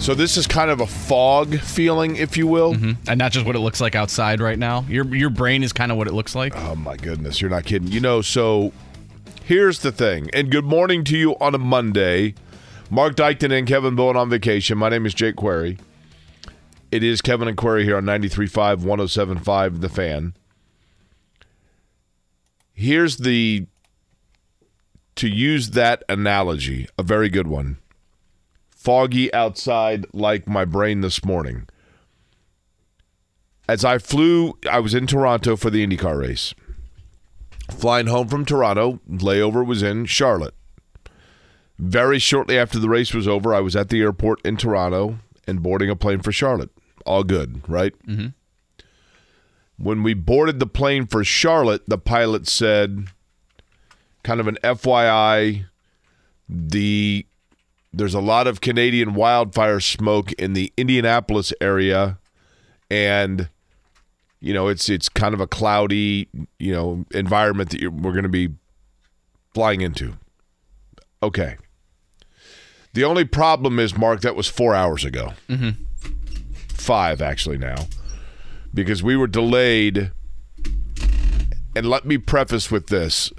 So this is kind of a fog feeling, if you will. Mm-hmm. and not just what it looks like outside right now. Your your brain is kind of what it looks like. Oh my goodness, you're not kidding. You know, so here's the thing. And good morning to you on a Monday. Mark Dykton and Kevin Bowen on vacation. My name is Jake Query. It is Kevin and Query here on 93.5, 107.5 The Fan. Here's the, to use that analogy, a very good one. Foggy outside like my brain this morning. As I flew, I was in Toronto for the IndyCar race. Flying home from Toronto, layover was in Charlotte. Very shortly after the race was over, I was at the airport in Toronto and boarding a plane for Charlotte. All good, right? Mm-hmm. When we boarded the plane for Charlotte, the pilot said, kind of an FYI, the there's a lot of Canadian wildfire smoke in the Indianapolis area, and you know it's it's kind of a cloudy you know environment that you're, we're going to be flying into. Okay. The only problem is, Mark, that was four hours ago. Mm-hmm. Five actually now, because we were delayed. And let me preface with this: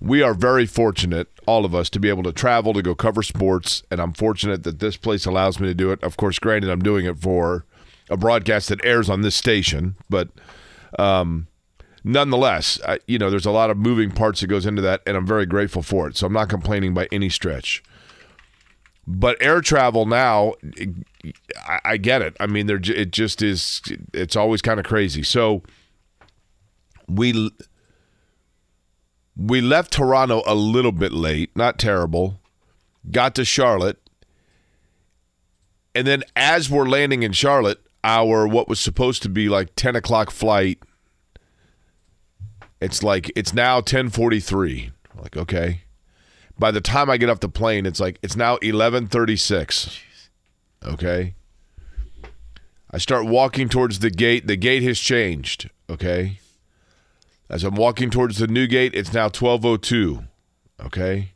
we are very fortunate, all of us, to be able to travel to go cover sports, and I'm fortunate that this place allows me to do it. Of course, granted, I'm doing it for a broadcast that airs on this station, but um, nonetheless, I, you know, there's a lot of moving parts that goes into that, and I'm very grateful for it. So I'm not complaining by any stretch. But air travel now, I, I get it. I mean, there it just is. It's always kind of crazy. So we we left Toronto a little bit late, not terrible. Got to Charlotte. And then as we're landing in Charlotte, our what was supposed to be like 10 o'clock flight, it's like it's now 1043. Like, okay. By the time I get off the plane, it's like it's now 1136. Okay. I start walking towards the gate. The gate has changed. Okay. As I'm walking towards the new gate, it's now 1202. Okay.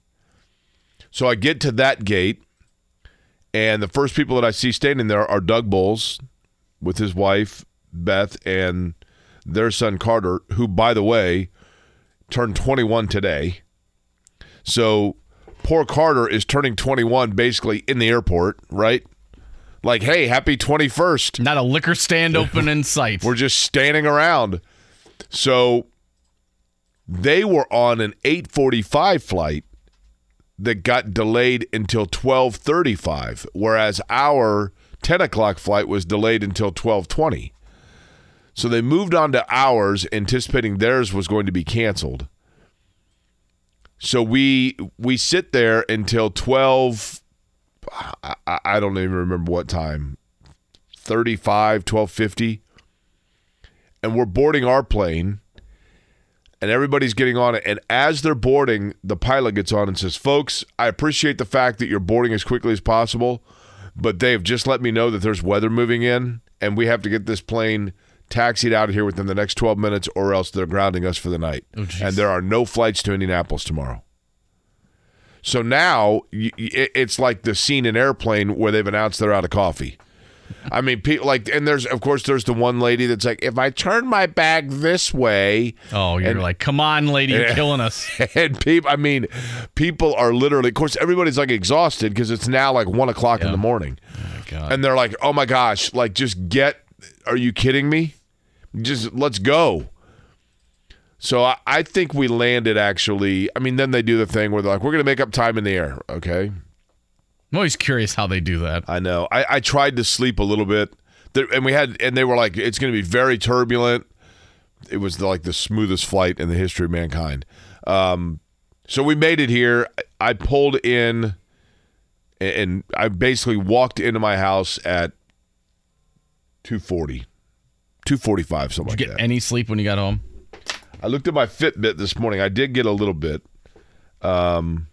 So I get to that gate, and the first people that I see standing there are Doug Boles with his wife, Beth, and their son Carter, who, by the way, turned 21 today. So poor Carter is turning 21 basically in the airport, right? Like, hey, happy 21st. Not a liquor stand open in sight. We're just standing around. So they were on an 845 flight that got delayed until 1235, whereas our 10 o'clock flight was delayed until 1220. So they moved on to ours, anticipating theirs was going to be canceled. So we we sit there until 12 I, I don't even remember what time 35 1250 and we're boarding our plane and everybody's getting on it. And as they're boarding the pilot gets on and says folks i appreciate the fact that you're boarding as quickly as possible but they have just let me know that there's weather moving in and we have to get this plane taxied out of here within the next 12 minutes or else they're grounding us for the night. Oh, and there are no flights to indianapolis tomorrow. So now y- y- it- it's like the scene in airplane where they've announced they're out of coffee. I mean, people like, and there's of course there's the one lady that's like, if I turn my bag this way, Oh, you're And- like, come on, lady, you're Yeah. killing us. and people, I mean, people are literally, of course, everybody's like exhausted because it's now like one o'clock in the morning, oh, God. and they're like, oh my gosh, like just get, are you kidding me? Just let's go. So I, I think we landed actually. I mean, then they do the thing where they're like, we're going to make up time in the air. Okay. I'm always curious how they do that. I know. I, I tried to sleep a little bit, there, and we had, and they were like, "It's going to be very turbulent." It was the, like the smoothest flight in the history of mankind. Um, so we made it here. I pulled in, and- I basically walked into my house at two forty. 245 something Did you like get that. any sleep when you got home? I looked at my Fitbit this morning. I did get a little bit. Um,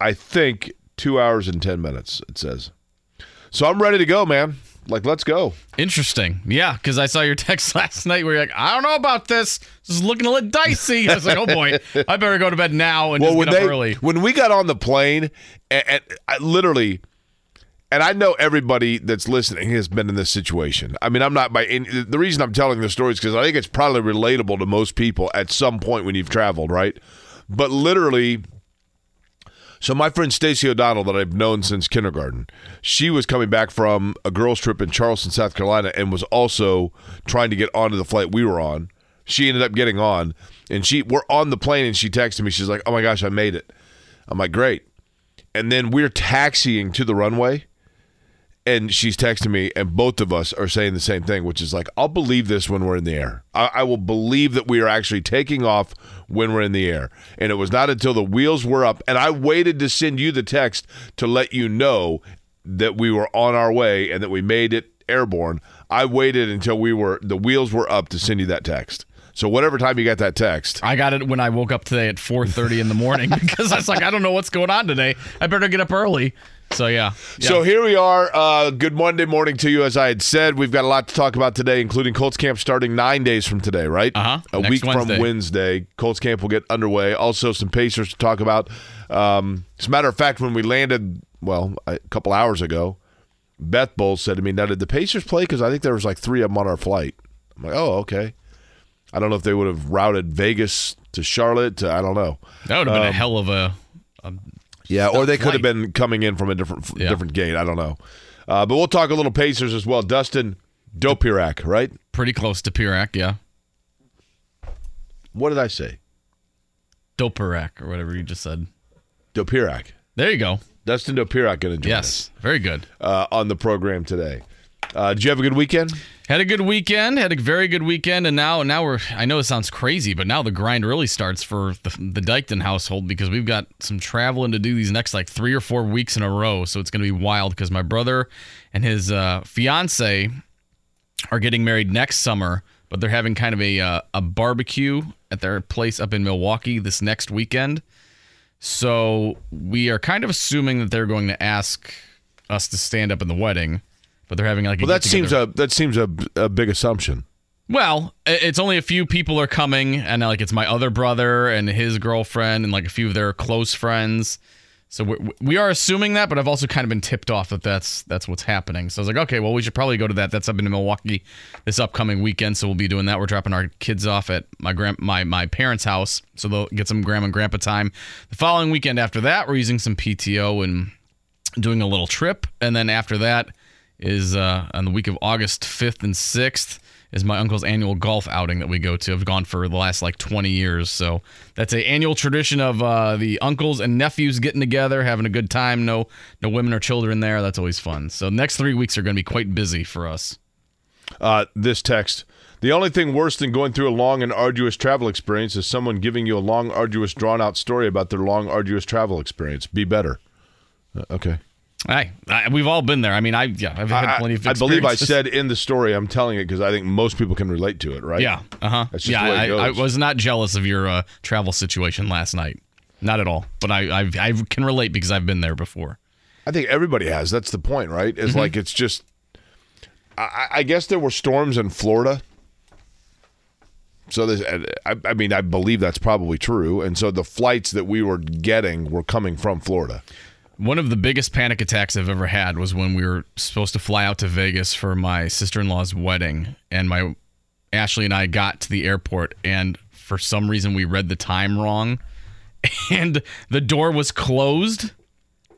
I think two hours and 10 minutes, it says. So I'm ready to go, man. Like, let's go. Interesting. Yeah, because I saw your text last night where you're like, I don't know about this. This is looking a little dicey. I was like, oh boy, I better go to bed now and just when get up early. when we got on the plane, and, and I literally, and I know everybody that's listening has been in this situation. I mean, I'm not by any, the reason I'm telling this story is because I think it's probably relatable to most people at some point when you've traveled, right? But literally. So my friend Stacey O'Donnell, that I've known since kindergarten, she was coming back from a girls' trip in Charleston, South Carolina, and was also trying to get onto the flight we were on. She ended up getting on, and she we're on the plane, and she texted me. She's like, "Oh my gosh, I made it." I'm like, "Great." And then we're taxiing to the runway, and she's texting me, and both of us are saying the same thing, which is like, I'll believe this when we're in the air. I, I will believe that we are actually taking off when we're in the air. And it was not until the wheels were up, and I waited to send you the text to let you know that we were on our way and that we made it airborne. I waited until we were the wheels were up to send you that text. So whatever time you got that text, I got it when I woke up today at 4:30 in the morning because I was like, I don't know what's going on today. I better get up early. So yeah. yeah. So here we are. Uh, good Monday morning to you. As I had said, we've got a lot to talk about today, including Colts camp starting nine days from today, right? Uh-huh. A Next week Wednesday. from Wednesday, Colts camp will get underway. Also, some Pacers to talk about. Um, as a matter of fact, when we landed, well, a couple hours ago, Beth Boles said to me, "Now did the Pacers play? Because I think there was like three of them on our flight." I'm like, "Oh, okay." I don't know if they would have routed Vegas to Charlotte. To, I don't know. that would have been a um, hell of a. Yeah, or they could have been coming in from a different Yeah. different gate. I don't know. Uh, but we'll talk a little Pacers as well. Dustin Dopirak, right? Pretty close to Pirak, yeah. What did I say? Dopirak or whatever you just said. Dopirak. There you go. Dustin Dopirak going to join Yes, very good. uh, on the program today. Uh, did you have a good weekend? Had a good weekend. Had a very good weekend, and now now we're. I know it sounds crazy, but now the grind really starts for the the Dykton household because we've got some traveling to do these next like three or four weeks in a row. So it's going to be wild because my brother and his uh, fiance are getting married next summer, but they're having kind of a uh, a barbecue at their place up in Milwaukee this next weekend. So we are kind of assuming that they're going to ask us to stand up in the wedding, but they're having like a Well, that seems a that seems a, a big assumption. Well, it's only a few people are coming, and like it's my other brother and his girlfriend and like a few of their close friends. So we're, we are assuming that, but I've also kind of been tipped off that that's that's what's happening. So I was like, okay, well, we should probably go to that. That's up in Milwaukee this upcoming weekend, so we'll be doing that. We're dropping our kids off at my grand my my parents' house, so they'll get some grandma and grandpa time. The following weekend after that, we're using some PTO and doing a little trip, and then after that is uh, on the week of August fifth and sixth is my uncle's annual golf outing that we go to. I've gone for the last like 20 years. So that's a annual tradition of uh, the uncles and nephews getting together, having a good time. No, no women or children there. That's always fun. So next three weeks are going to be quite busy for us. Uh, this text. The only thing worse than going through a long and arduous travel experience is someone giving you a long, arduous, drawn out story about their long, arduous travel experience. Be better. Uh, okay. Hey, I, we've all been there. I mean, I yeah, I've had I, plenty of. I believe I said in the story, I'm telling it because I think most people can relate to it, right? Yeah. Uh huh. That's just Yeah. the way it I, I was not jealous of your uh, travel situation last night. Not at all. But I, I I can relate because I've been there before. I think everybody has. That's the point, right? Is like it's just. I, I guess there were storms in Florida. So there's, I, I mean, I believe that's probably true, and so the flights that we were getting were coming from Florida. One of the biggest panic attacks I've ever had was when we were supposed to fly out to Vegas for my sister-in-law's wedding, and my Ashley and I got to the airport, and for some reason we read the time wrong, and the door was closed,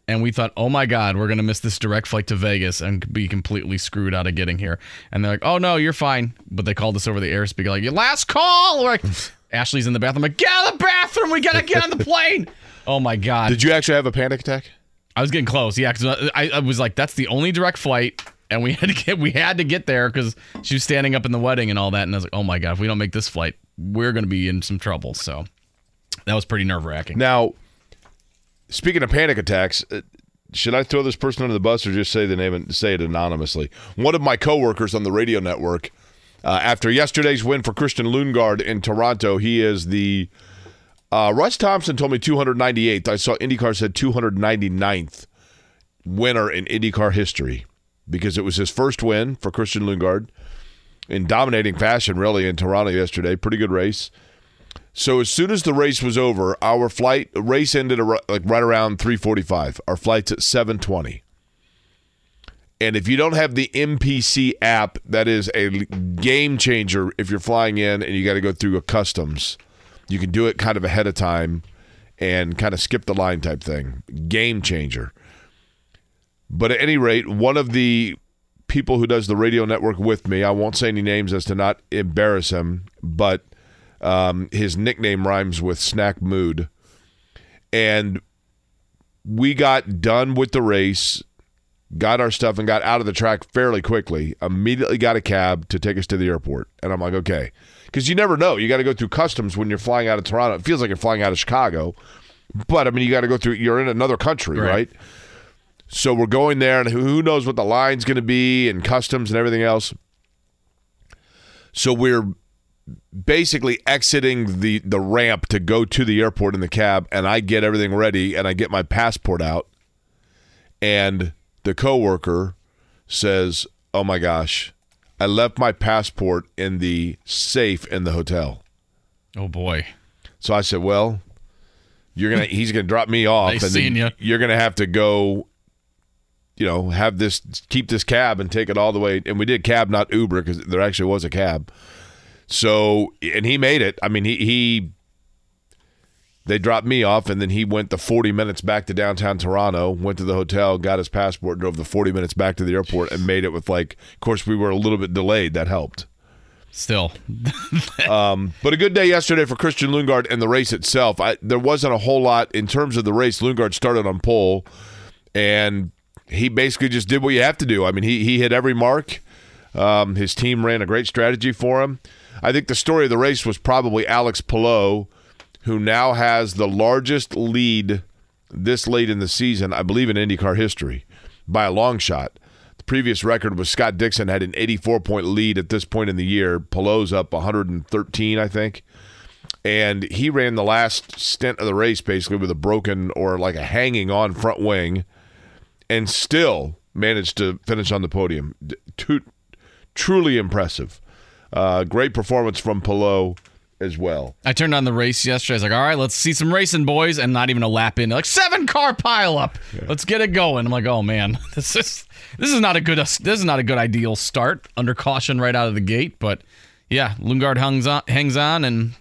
and we thought, oh my god, we're gonna miss this direct flight to Vegas and be completely screwed out of getting here. And they're like, oh no, you're fine. But they called us over the air speaker like, your last call. We're like, Ashley's in the bathroom. I'm like, get out of the bathroom. We gotta get on the plane. Oh my god. Did you actually have a panic attack? I was getting close, yeah, because I, I was like, "That's the only direct flight," and we had to get we had to get there because she was standing up in the wedding and all that, and I was like, "Oh my god, if we don't make this flight, we're gonna be in some trouble." So that was pretty nerve wracking. Now, speaking of panic attacks, uh, should I throw this person under the bus or just say the name and say it anonymously? One of my coworkers on the radio network, uh, after yesterday's win for Christian Lundgaard in Toronto, he is the uh, Russ Thompson told me 298th. I saw IndyCar said 299th winner in IndyCar history because it was his first win for Christian Lundgaard in dominating fashion, really, in Toronto yesterday. Pretty good race. So as soon as the race was over, our flight race ended ar- like right around 3:45. Our flight's at 7:20. And if you don't have the MPC app, that is a game changer if you're flying in and you got to go through a customs. You can do it kind of ahead of time and kind of skip the line type thing. Game changer. But at any rate, one of the people who does the radio network with me, I won't say any names as to not embarrass him, but um, his nickname rhymes with Snack Mood. And we got done with the race, got our stuff, and got out of the track fairly quickly. Immediately got a cab to take us to the airport. And I'm like, okay. Because you never know. You got to go through customs when you're flying out of Toronto. It feels like you're flying out of Chicago. But, I mean, you got to go through, you're in another country, Right. right? So we're going there, and who who knows what the line's going to be, and customs and everything else. So we're basically exiting the the ramp to go to the airport in the cab, and I get everything ready, and I get my passport out, and the coworker says, "Oh my gosh, I left my passport in the safe in the hotel." Oh boy, So I said, "Well, you're gonna he's gonna drop me off, Nice and then ya. you're gonna have to go, you know, have this keep this cab and take it all the way." And we did cab, not Uber, because there actually was a cab. So and he made it. I mean, he he they dropped me off, and then he went the 40 minutes back to downtown Toronto, went to the hotel, got his passport, drove the 40 minutes back to the airport, and made it with like. Of course, we were a little bit delayed. That helped. still, But a good day yesterday for Christian Lundgaard and the race itself. I, there wasn't a whole lot in terms of the race. Lundgaard started on pole, and he basically just did what you have to do. I mean, he he hit every mark. Um, his team ran a great strategy for him. I think the story of the race was probably Alex Palou, who now has the largest lead this late in the season, I believe, in IndyCar history by a long shot. The previous record was Scott Dixon had an 84 point lead at this point in the year. Palou's up 113, I think. And he ran the last stint of the race basically with a broken or like a hanging on front wing and still managed to finish on the podium. Tu- truly impressive. Uh, great performance from Pillow as well. I turned on the race yesterday. I was like, all right, let's see some racing, boys, and not even a lap in. Like seven car pile up. Let's get it going. I'm like, oh man, this is this is not a good this is not a good ideal start under caution right out of the gate. But yeah, Lundgaard hangs on hangs on and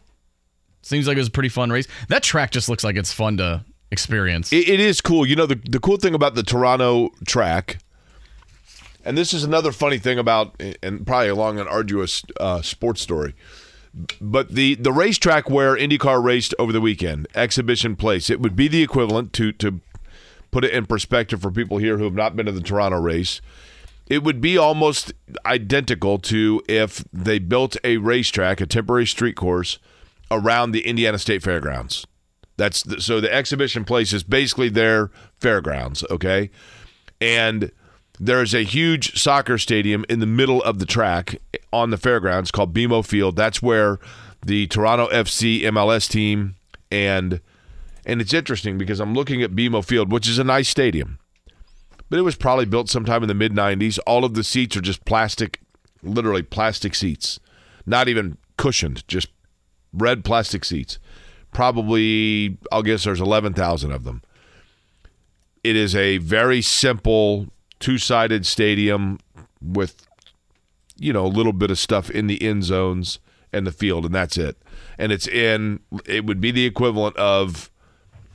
seems like it was a pretty fun race. That track just looks like it's fun to experience. It, it is cool. You know, the, the cool thing about the Toronto track, and this is another funny thing about, and probably a long and arduous uh, sports story, but the, the racetrack where IndyCar raced over the weekend, Exhibition Place, it would be the equivalent to, to put it in perspective for people here who have not been to the Toronto race. It would be almost identical to if they built a racetrack, a temporary street course, around the Indiana State Fairgrounds. That's the, so the exhibition place is basically their fairgrounds, okay? And there's a huge soccer stadium in the middle of the track on the fairgrounds called BMO Field. That's where the Toronto FC MLS team and and it's interesting because I'm looking at BMO Field, which is a nice stadium. But it was probably built sometime in the mid 90s. All of the seats are just plastic, literally plastic seats. Not even cushioned, just red plastic seats probably I'll guess there's 11,000 of them. It is a very simple two-sided stadium with you know a little bit of stuff in the end zones and the field and that's it. And it's in it would be the equivalent of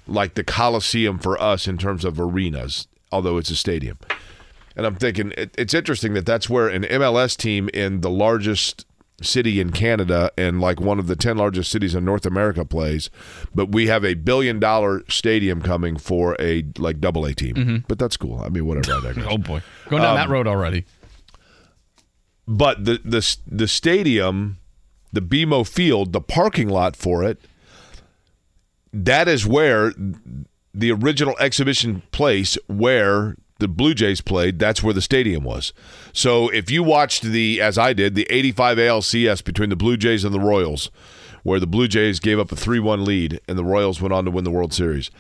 like the Coliseum for us in terms of arenas, although it's a stadium. And I'm thinking it, it's interesting that that's where an MLS team in the largest city in Canada and like one of the 10 largest cities in North America plays, but we have a billion dollar stadium coming for a like double A team. Mm-hmm. But that's cool. I mean, whatever. I oh boy, going down that Um, road already. But the the the stadium, the BMO Field, the parking lot for it, that is where the original exhibition place where the Blue Jays played, that's where the stadium was. So if you watched the, as I did, the 85 ALCS between the Blue Jays and the Royals, where the Blue Jays gave up a 3 1 lead and the Royals went on to win the World Series.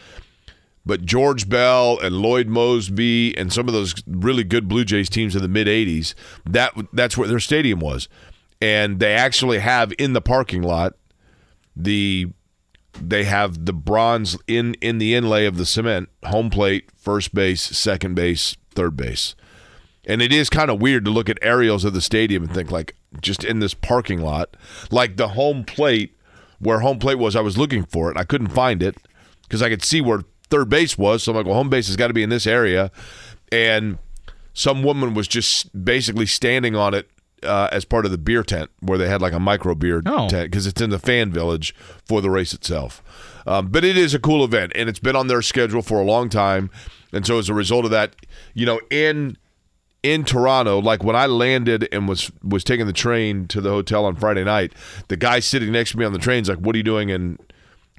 But George Bell and Lloyd Moseby and some of those really good Blue Jays teams in the mid 80s, that that's where their stadium was. And they actually have in the parking lot the they have the bronze in in the inlay of the cement home plate first base second base third base. And it is kind of weird to look at aerials of the stadium and think like just in this parking lot like the home plate where home plate was i was looking for it. I couldn't find it because i could see where third base was. So i'm like well home base has got to be in this area. And some woman was just basically standing on it uh, as part of the beer tent where they had like a micro beer Oh. tent because it's in the fan village for the race itself. Um, but it is a cool event and it's been on their schedule for a long time. And so as a result of that, you know, in in Toronto, like when I landed and was was taking the train to the hotel on Friday night, the guy sitting next to me on the train's like, "What are you doing in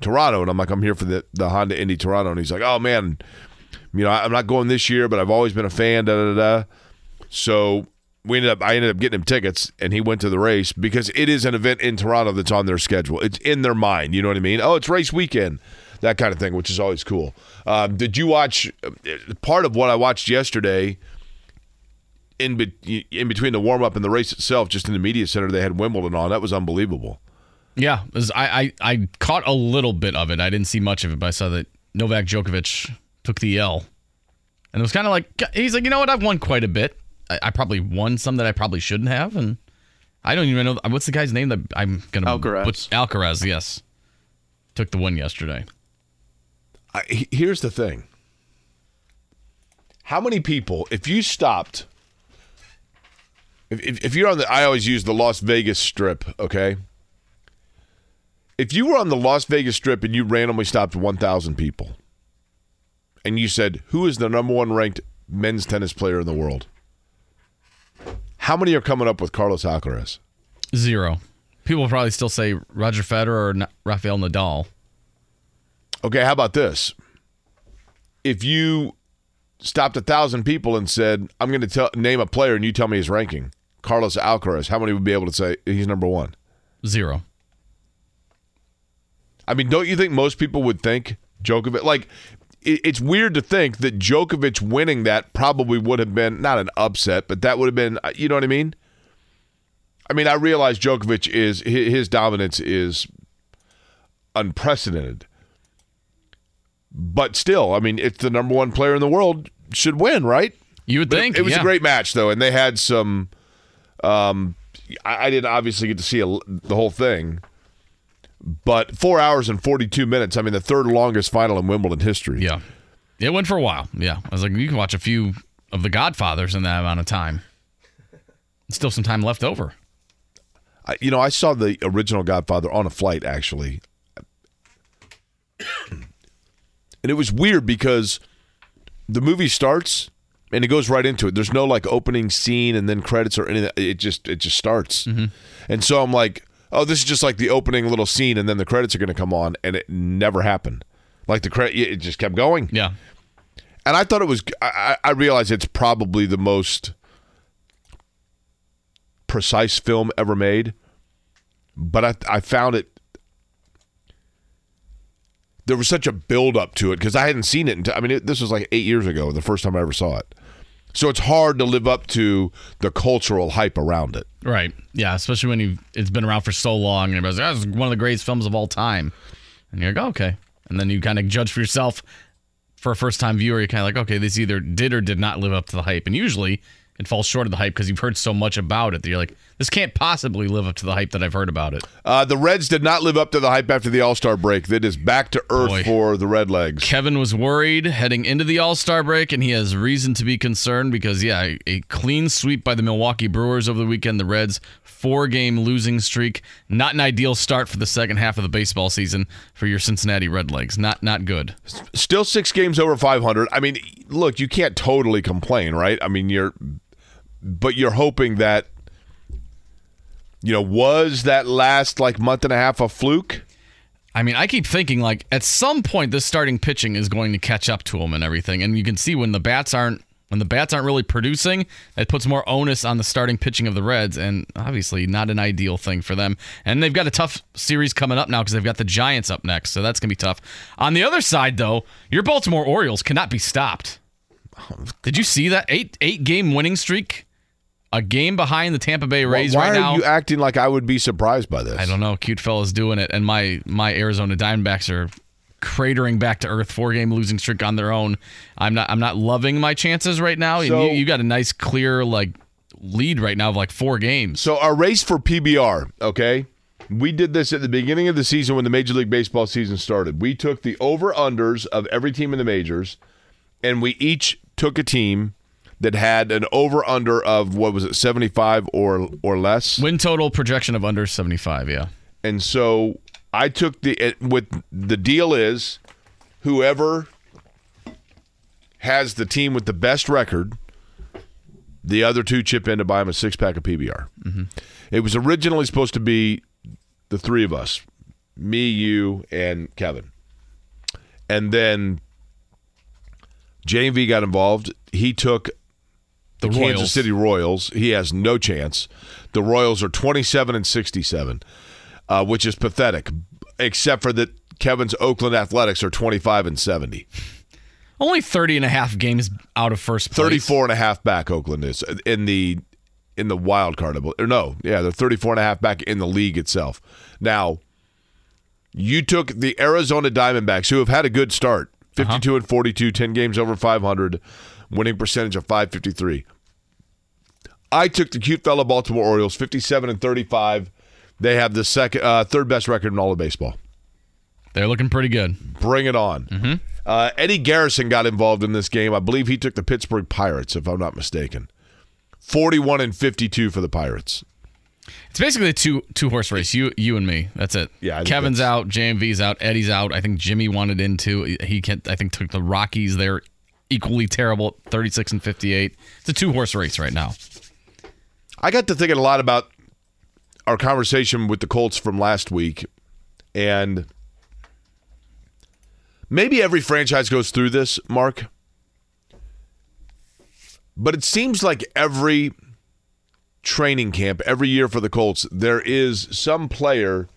Toronto?" And I'm like, "I'm here for the the Honda Indy Toronto." And he's like, "Oh man, you know, I'm not going this year, but I've always been a fan." Da da da. da. So we ended up, I ended up getting him tickets, and he went to the race because it is an event in Toronto that's on their schedule. It's in their mind. You know what I mean? Oh, it's race weekend, that kind of thing, which is always cool. Um, did you watch uh, part of what I watched yesterday? In, be- in between the warm up and the race itself, just in the media center, they had Wimbledon on. That was unbelievable. Yeah, was- I, I I caught a little bit of it. I didn't see much of it, but I saw that Novak Djokovic took the L, and it was kind of like he's like, you know what? I've won quite a bit. I, I probably won some that I probably shouldn't have, and I don't even know what's the guy's name that I'm gonna Alcaraz. Put, Alcaraz, yes, took the win yesterday. I, here's the thing. How many people, if you stopped, if, if, if you're on the, I always use the Las Vegas Strip, okay? If you were on the Las Vegas Strip and you randomly stopped 1,000 people and you said, who is the number one ranked men's tennis player in the world? How many are coming up with Carlos Alcaraz? Zero. People probably still say Roger Federer or Rafael Nadal. Okay, how about this? If you stopped a thousand people and said, "I'm going to tell name a player," and you tell me his ranking, Carlos Alcaraz, how many would be able to say he's number one? Zero. I mean, don't you think most people would think Djokovic? Like, it, it's weird to think that Djokovic winning that probably would have been not an upset, but that would have been, you know what I mean? I mean, I realize Djokovic is his dominance is unprecedented, but still, I mean, it's the number one player in the world should win, right? You would But think it was yeah. a great match though, and they had some. Um, I, I didn't obviously get to see a, the whole thing, but four hours and forty-two minutes. I mean, the third longest final in Wimbledon history. Yeah, it went for a while. Yeah, I was like, you can watch a few of the Godfathers in that amount of time. Still some time left over. I, you know, I saw the original Godfather on a flight actually, and it was weird because the movie starts and it goes right into it. There's no like opening scene and then credits or anything. It just it just starts, mm-hmm. and so I'm like, oh, this is just like the opening little scene, and then the credits are going to come on, and it never happened. Like the credit, it just kept going. Yeah, And I thought it was. I, I realize it's probably the most precise film ever made, but I I found it. There was such a build up to it because I hadn't seen it. Until, I mean, it, this was like eight years ago, the first time I ever saw it. So it's hard to live up to the cultural hype around it. right. Yeah, especially when you it's been around for so long and everybody's like, ah, "Oh, "That's one of the greatest films of all time," and you're like, oh, "Okay," and then you kind of judge for yourself. For a first time viewer, you're kind of like, "Okay, this either did or did not live up to the hype," and usually it falls short of the hype because you've heard so much about it that you're like, "This can't possibly live up to the hype that I've heard about it." Uh, the Reds did not live up to the hype after the All Star break. That is back to earth Boy. for the Redlegs. Kevin was worried heading into the All Star break, and he has reason to be concerned because, yeah, a, a clean sweep by the Milwaukee Brewers over the weekend. The Reds' four game losing streak. Not an ideal start for the second half of the baseball season for your Cincinnati Redlegs. Not not good. Still six games over 500. I mean, look, you can't totally complain, right? I mean, you're, but you're hoping that, you know, was that last like month and a half a fluke? I mean, I keep thinking like at some point this starting pitching is going to catch up to them and everything. And you can see when the bats aren't when the bats aren't really producing, it puts more onus on the starting pitching of the Reds, and obviously not an ideal thing for them. And they've got a tough series coming up now because they've got the Giants up next, so that's gonna be tough. On the other side, though, your Baltimore Orioles cannot be stopped. Oh, Did you see that eight eight game winning streak? A game behind the Tampa Bay Rays Why right now. Why are you acting like I would be surprised by this? I don't know. Cute fella's doing it, and my my Arizona Diamondbacks are cratering back to earth. Four game losing streak on their own. I'm not I'm not loving my chances right now. So- you, you got a nice clear like lead right now of like four games. So our race for PBR, okay? We did this at the beginning of the season when the Major League Baseball season started. We took the over unders of every team in the majors, and we each took a team that had an over under of what was it, seventy five or or less. Win total projection of under 75. Yeah. And so I took the it, with the deal is whoever has the team with the best record, the other two chip in to buy him a six pack of PBR. Mm-hmm. It was originally supposed to be the three of us, me, you, and Kevin, and then JV got involved. He took the, The Kansas City Royals. He has no chance. The Royals are 27 and 67, uh, which is pathetic, except for that Kevin's Oakland Athletics are 25 and 70. Only 30 and a half games out of first place. 34 and a half back Oakland is in the in the wild card. Or no, yeah, they're 34 and a half back in the league itself. Now, you took the Arizona Diamondbacks who have had a good start. 52 and 42, 10 games over 500, winning percentage of 553. I took the cute fella Baltimore Orioles 57 and 35. They have the second uh, third best record in all of baseball. They're looking pretty good. Bring it on. Uh, Eddie Garrison got involved in this game. I believe he took the Pittsburgh Pirates, if I'm not mistaken. 41 and 52 for the Pirates. It's basically a two two horse race. You you and me. That's it. Yeah, Kevin's out. JMV's out. Eddie's out. I think Jimmy wanted into. He can't. I think took the Rockies. They're equally terrible. at 36 and 58. It's a two horse race right now. I got to thinking a lot about our conversation with the Colts from last week, and maybe every franchise goes through this, Mark. But it seems like every training camp, every year for the Colts, there is some player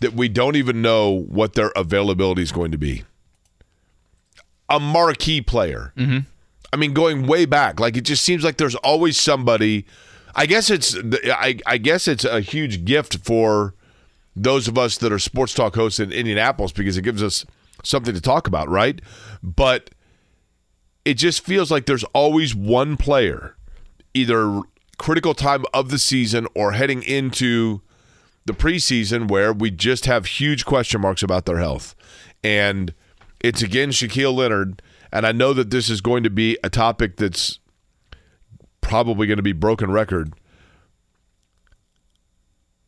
that we don't even know what their availability is going to be. A marquee player. Mm-hmm. I mean, going way back, like it just seems like there's always somebody. I guess it's I, I guess it's a huge gift for those of us that are sports talk hosts in Indianapolis because it gives us something to talk about, right? But it just feels like there's always one player, either critical time of the season or heading into the preseason, where we just have huge question marks about their health. And it's again Shaquille Leonard. And I know that this is going to be a topic that's probably going to be broken record.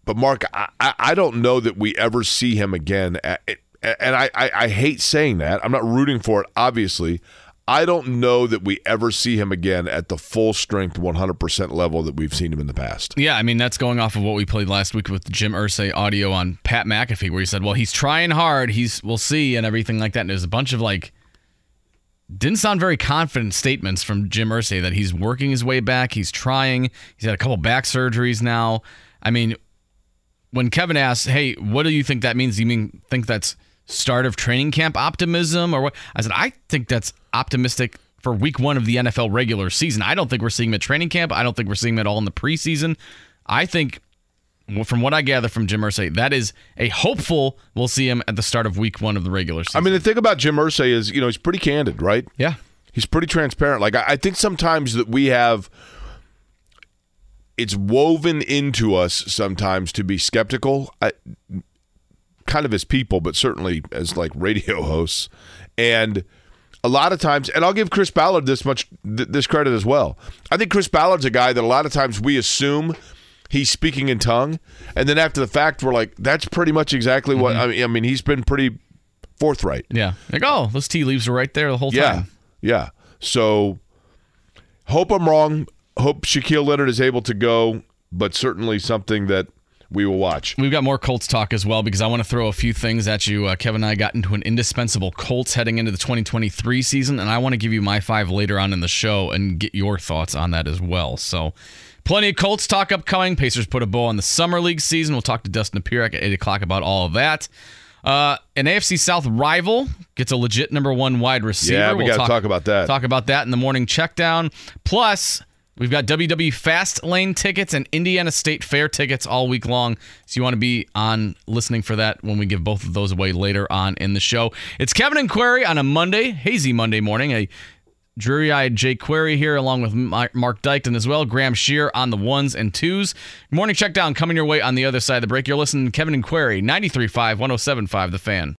But Mark, I, I don't know that we ever see him again. And I, I, I hate saying that. I'm not rooting for it, obviously. I don't know that we ever see him again at the full strength 100% level that we've seen him in the past. Yeah, I mean, that's going off of what we played last week with Jim Irsay audio on Pat McAfee, where he said, well, he's trying hard. He's, we'll see, and everything like that. And there's a bunch of like, didn't sound very confident statements from Jim Irsay that he's working his way back. He's trying. He's had a couple back surgeries now. I mean, when Kevin asks, "Hey, what do you think that means?" Do you mean think that's start of training camp optimism or what? I said, I think that's optimistic for week one of the NFL regular season. I don't think we're seeing him at training camp. I don't think we're seeing him at all in the preseason. I think, from what I gather from Jim Irsay, that is a hopeful we'll see him at the start of week one of the regular season. I mean, the thing about Jim Irsay is, you know, he's pretty candid, right? Yeah. He's pretty transparent. Like, I, I think sometimes that we have it's woven into us sometimes to be skeptical. I, kind of as people, but certainly as like radio hosts. And a lot of times, and I'll give Chris Ballard this much th- this credit as well. I think Chris Ballard's a guy that a lot of times we assume he's speaking in tongue, and then after the fact, we're like, that's pretty much exactly what mm-hmm. I mean. I mean, he's been pretty forthright. Yeah, like oh, those tea leaves are right there the whole time. Yeah, yeah. So hope I'm wrong. Hope Shaquille Leonard is able to go, but certainly something that we will watch. We've got more Colts talk as well because I want to throw a few things at you. Uh, Kevin and I got into an indispensable Colts heading into the 2023 season, and I want to give you my five later on in the show and get your thoughts on that as well. So, plenty of Colts talk upcoming. Pacers put a bow on the Summer League season. We'll talk to Dustin Dopirak at 8 o'clock about all of that. Uh, an AFC South rival gets a legit number one wide receiver. Yeah, we We'll gotta talk about that. Talk about that in the morning checkdown. Plus, we've got WWE Fastlane tickets and Indiana State Fair tickets all week long. So you want to be on listening for that when we give both of those away later on in the show. It's Kevin and Query on a Monday, hazy Monday morning. A dreary-eyed Jay Query here, along with Mark Dykton as well. Graham Shear on the ones and twos. Morning check down coming your way on the other side of the break. You're listening to Kevin and Query, 93.5, 107.5 The Fan.